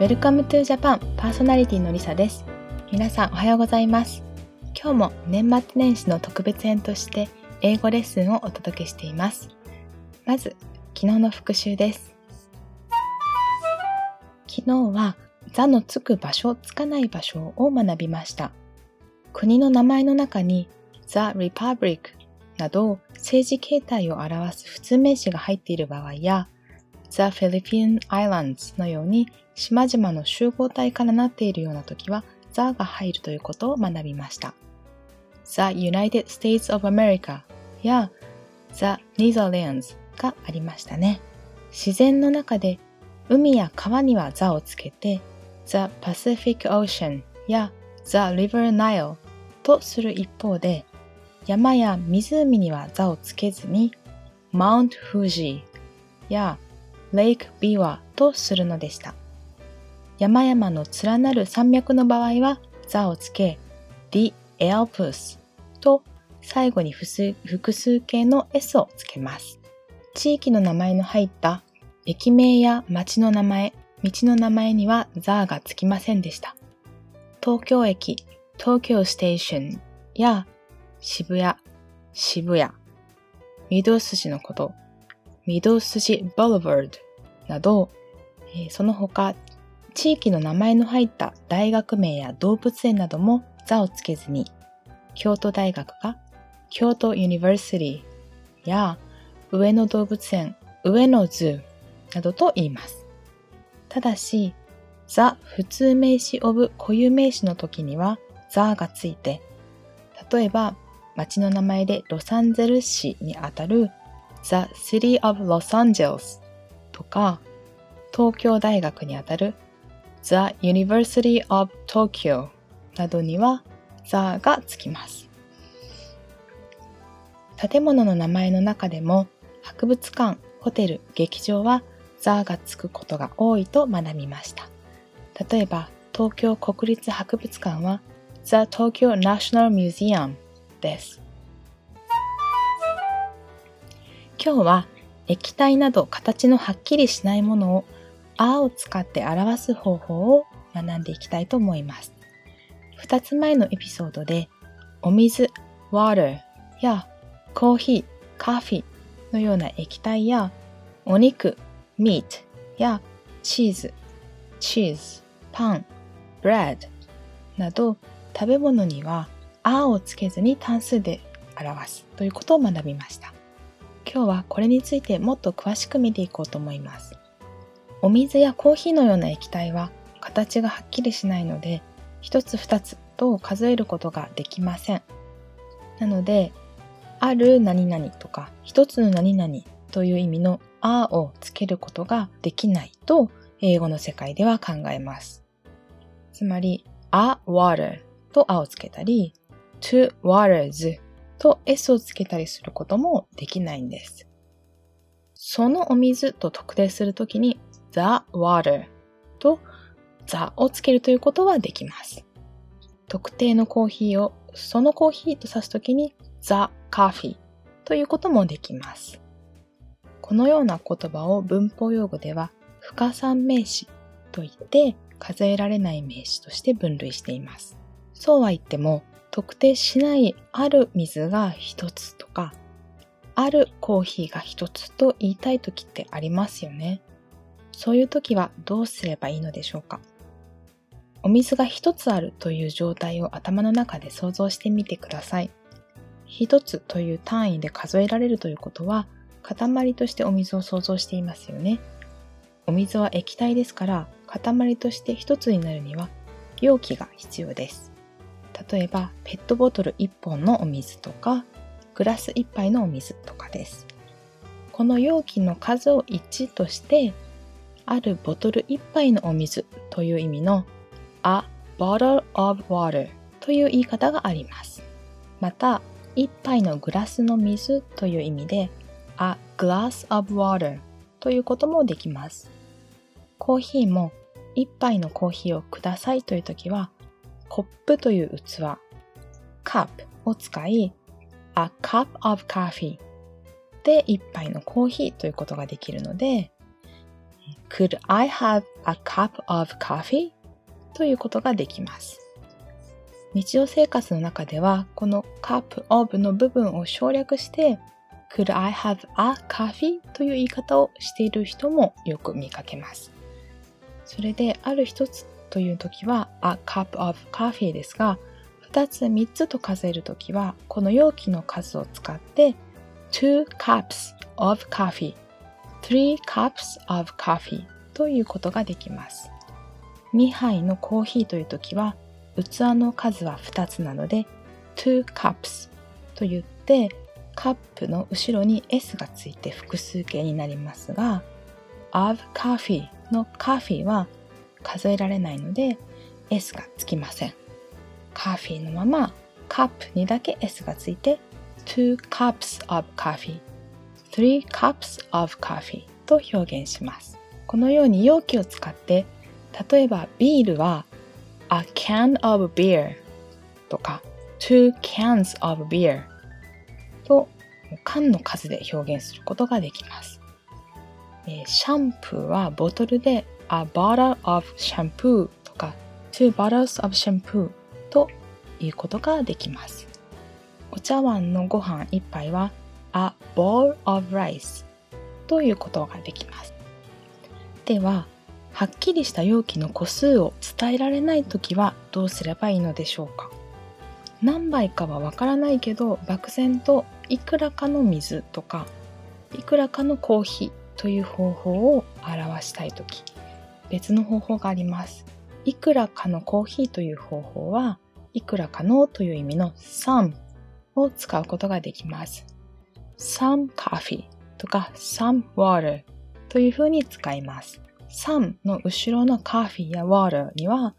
Welcome to Japan パーソナリティのりさです。皆さんおはようございます。今日も年末年始の特別編として英語レッスンをお届けしています。まず、昨日の復習です。昨日は座のつく場所、つかない場所を学びました。国の名前の中に The Republic など政治形態を表す普通名詞が入っている場合や The Philippine Islands のように島々の集合体からなっているような時は「ザー」が入るということを学びました「The United States of America」や「The Netherlands」がありましたね。自然の中で海や川には「ザ」をつけて「the Pacific Ocean」や「the River Nile」とする一方で山や湖には座をつけずに Mount Fuji や Lake Biwa とするのでした。山々の連なる山脈の場合は座をつけ The Alps と最後に複数形の S をつけます。地域の名前の入った駅名や町の名前、道の名前にはザーがつきませんでした。東京駅、東京ステーションや渋谷、渋谷、御堂筋のこと、御堂筋 Boulevard など、その他、地域の名前の入った大学名や動物園なども座をつけずに、京都大学が Kyoto University や上野動物園、 Ueno Zoo などと言います。ただし、 the 普通名詞 of 固有名詞の時にはザがついて、例えば町の名前でロサンゼルス市にあたる The City of Los Angeles とか、東京大学にあたる The University of Tokyo などには The がつきます。建物の名前の中でも博物館、ホテル、劇場は The がつくことが多いと学びました。例えば、東京国立博物館は The Tokyo National Museum です。今日は液体など形のはっきりしないものをあを使って表す方法を学んでいきたいと思います。二つ前のエピソードでお水 water やコーヒー coffee のような液体やお肉 meat やチーズ cheese パン bread など食べ物にはあをつけずに単数で表すということを学びました。今日はこれについてもっと詳しく見ていこうと思います。お水やコーヒーのような液体は形がはっきりしないので、一つ二つと数えることができません。なので、ある何々とか、一つの何々という意味のあをつけることができないと、英語の世界では考えます。つまり、a water とあをつけたり、to waters と s をつけたりすることもできないんです。そのお水と特定するときに the water と the をつけるということはできます。特定のコーヒーをそのコーヒーと指すときに the coffee ということもできます。このような言葉を文法用語では不可算名詞といって数えられない名詞として分類しています。そうは言っても特定しないある水が一つとか、あるコーヒーが一つと言いたい時ってありますよね。そういう時はどうすればいいのでしょうか？お水が一つあるという状態を頭の中で想像してみてください。一つという単位で数えられるということは、塊としてお水を想像していますよね。お水は液体ですから、塊として一つになるには容器が必要です。例えばペットボトル1本のお水とかグラス1杯のお水とかですこの容器の数を1としてあるボトル1杯のお水という意味の a bottle of water という言い方があります。また1杯のグラスの水という意味で a glass of water ということもできます。コーヒーも1杯のコーヒーをくださいという時はコップという器、カップを使い、a cup of coffee で一杯のコーヒーということができるので、could I have a cup of coffee? ということができます。日常生活の中では、この cup of の部分を省略して、Could I have a coffee? という言い方をしている人もよく見かけます。それで、ある一つという時は a cup of coffee ですが、2つ3つと数えるときは、この容器の数を使って、two cups of coffee, three cups of coffee ということができます。2杯のコーヒーというときは、器の数は2つなので two cups と言ってカップの後ろに s がついて複数形になりますが of coffee の coffee は数えられないので s がつきません。カーフィーのままカップにだけ s がついて two cups of coffee three cups of coffee と表現します。このように容器を使って例えばビールは a can of beer とか two cans of beer と缶の数で表現することができます。えー、シャンプーはボトルで a bottle of shampoo とか two bottles of shampoo ということができます。お茶碗のご飯一杯は a bowl of rice ということができます。では、はっきりした容器の個数を伝えられないときはどうすればいいのでしょうか？何杯かはわからないけど漠然といくらかの水とかいくらかのコーヒーという方法を表したいとき別の方法があります。いくらかのコーヒーという方法はいくらかのという意味の some を使うことができます。Some coffee とか some water というふうに使います some の後ろのカーフィーや water には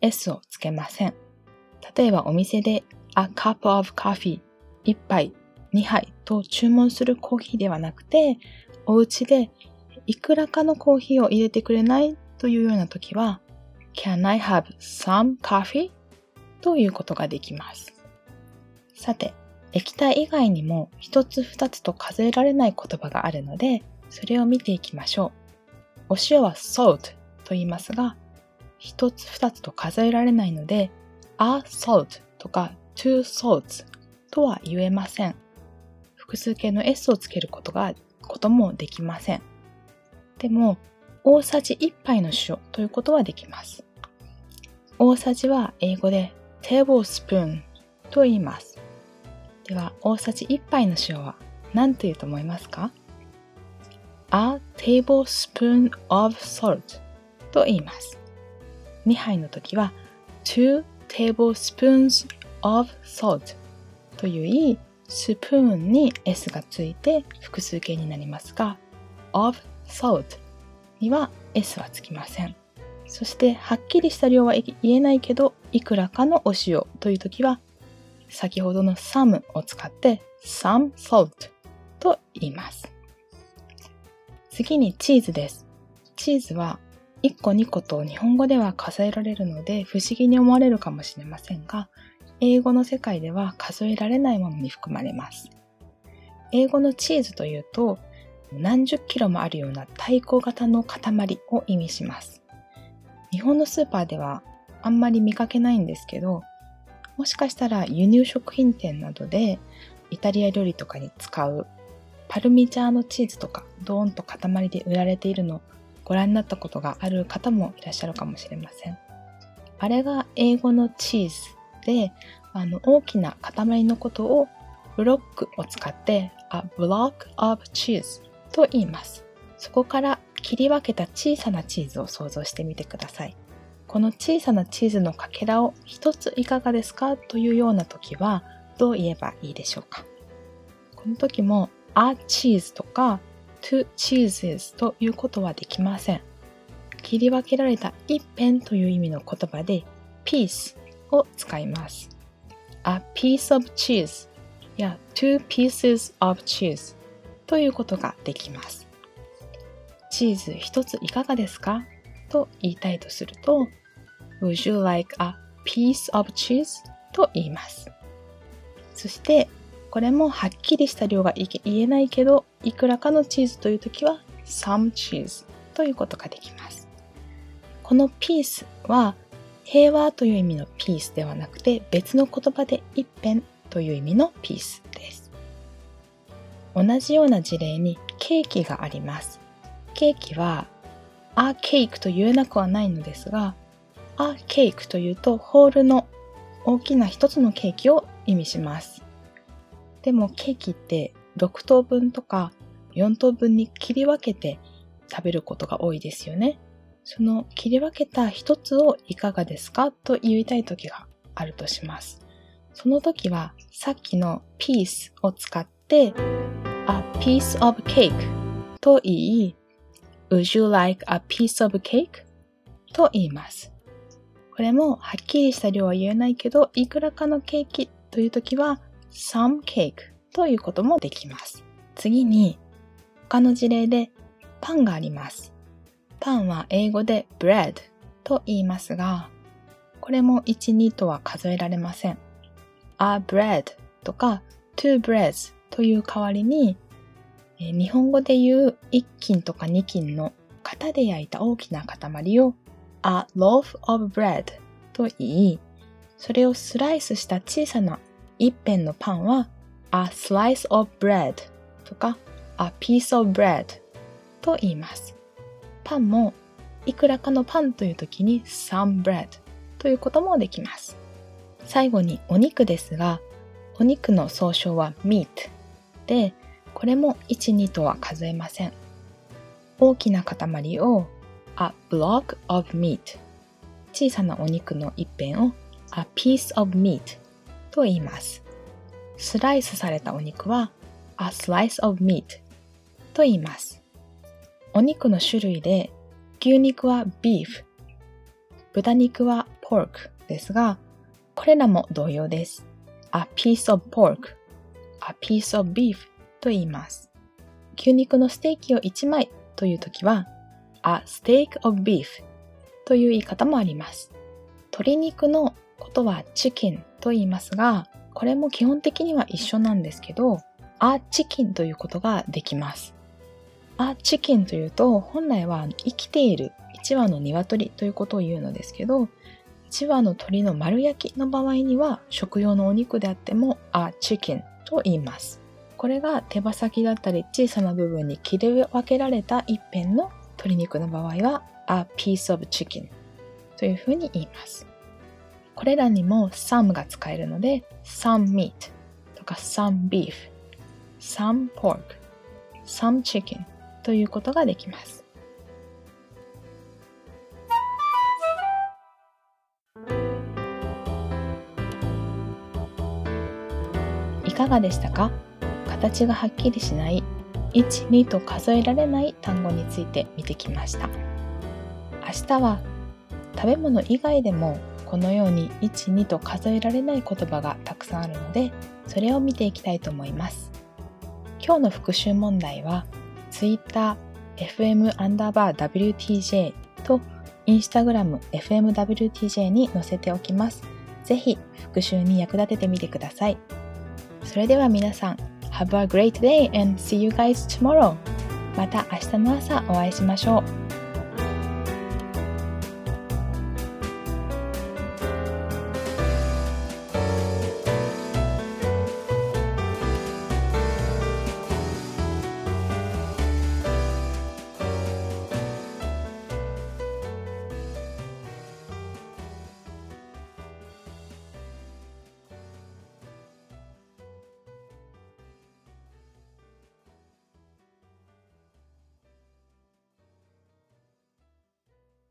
s をつけません。例えばお店で a cup of coffee 1杯、2杯と注文するコーヒーではなくて、お家でいくらかのコーヒーを入れてくれないというような時は Can I have some coffee? ということができます。さて、液体以外にも一つ二つと数えられない言葉があるので、それを見ていきましょう。お塩は salt と言いますが、一つ二つと数えられないので、a salt とか two salts とは言えません。複数形の s をつけることが、こともできません。でも、大さじ1杯の塩ということはできます。大さじは英語で tablespoon と言います。では、大さじ1杯の塩は何と言うと思いますか？A tablespoon of salt と言います。2杯の時は two tablespoons of salt というスプーンに s がついて複数形になりますが of salt には s はつきません。そしてはっきりした量は言えないけどいくらかのお塩という時は先ほどの some を使って some salt と言います。次にチーズです。チーズは1個2個と日本語では数えられるので不思議に思われるかもしれませんが、英語の世界では数えられないものに含まれます。英語のチーズというと何十キロもあるような太鼓型の塊を意味します。日本のスーパーではあんまり見かけないんですけど、もしかしたら輸入食品店などでイタリア料理とかに使うパルミジャーノチーズとかドーンと塊で売られているのをご覧になったことがある方もいらっしゃるかもしれません。あれが英語のチーズで、あの大きな塊のことをブロックを使って a block of cheese と言います。そこから切り分けた小さなチーズを想像してみてください。この小さなチーズのかけらを一ついかがですかというような時はどう言えばいいでしょうか？この時も a cheese とか to cheeses ということはできません。切り分けられた一辺という意味の言葉で piece を使います。a piece of cheese や two pieces of cheese ということができます。チーズ一ついかがですか？と言いたいとすると Would you like a piece of cheese? と言います。そしてこれもはっきりした量が言えないけど、いくらかのチーズという時は some cheese ということができます。このピースは平和という意味のピースではなくて別の言葉で一辺という意味のピースです。同じような事例にケーキがあります。ケーキはアーケークと言えなくはないのですが、アーケークというとホールの大きな一つのケーキを意味します。でもケーキって6等分とか4等分に切り分けて食べることが多いですよね。その切り分けた一つをいかがですかと言いたい時があるとします。その時はさっきの piece を使って a piece of cake と言い Would you like a piece of cake? と言います。これもはっきりした量は言えないけど、いくらかのケーキという時は some cake ということもできます。次に他の事例でパンがあります。パンは英語で bread と言いますが、これも1、2とは数えられません。a bread とか two breads という代わりに、日本語で言う1斤とか2斤の型で焼いた大きな塊を a loaf of bread と言い、それをスライスした小さな一辺のパンは a slice of bread とか a piece of bread と言います。パンもいくらかのパンという時に some bread ということもできます。最後にお肉ですが、お肉の総称は meat で、これも1、2とは数えません。大きな塊を a block of meat 小さなお肉の一辺を a piece of meat と言います。スライスされたお肉は a slice of meat と言います。お肉の種類で牛肉は beef、豚肉は pork ですが、これらも同様です。a piece of pork, a piece of beef と言います。牛肉のステーキを1枚というときは a steak of beef という言い方もあります。鶏肉のことは chicken と言いますが、これも基本的には一緒なんですけど、a chicken ということができます。あ、チキンというと、本来は生きている1羽の鶏ということを言うのですけど、1羽の鳥の丸焼きの場合には、食用のお肉であっても、あ、チキンと言います。これが手羽先だったり小さな部分に切り分けられた一辺の鶏肉の場合は、a piece of chicken というふうに言います。これらにも some が使えるので、some meat とか some beef、some pork、some chicken ということができます。いかがでしたか？形がはっきりしない1、2と数えられない単語について見てきました。明日は食べ物以外でもこのように1、2と数えられない言葉がたくさんあるのでそれを見ていきたいと思います。今日の復習問題は Twitter FM アンダーバー WTJ と Instagram FMWTJ に載せておきます。ぜひ復習に役立ててみてください。それでは皆さん、Have a great day and see you guys tomorrow! また明日の朝お会いしましょう。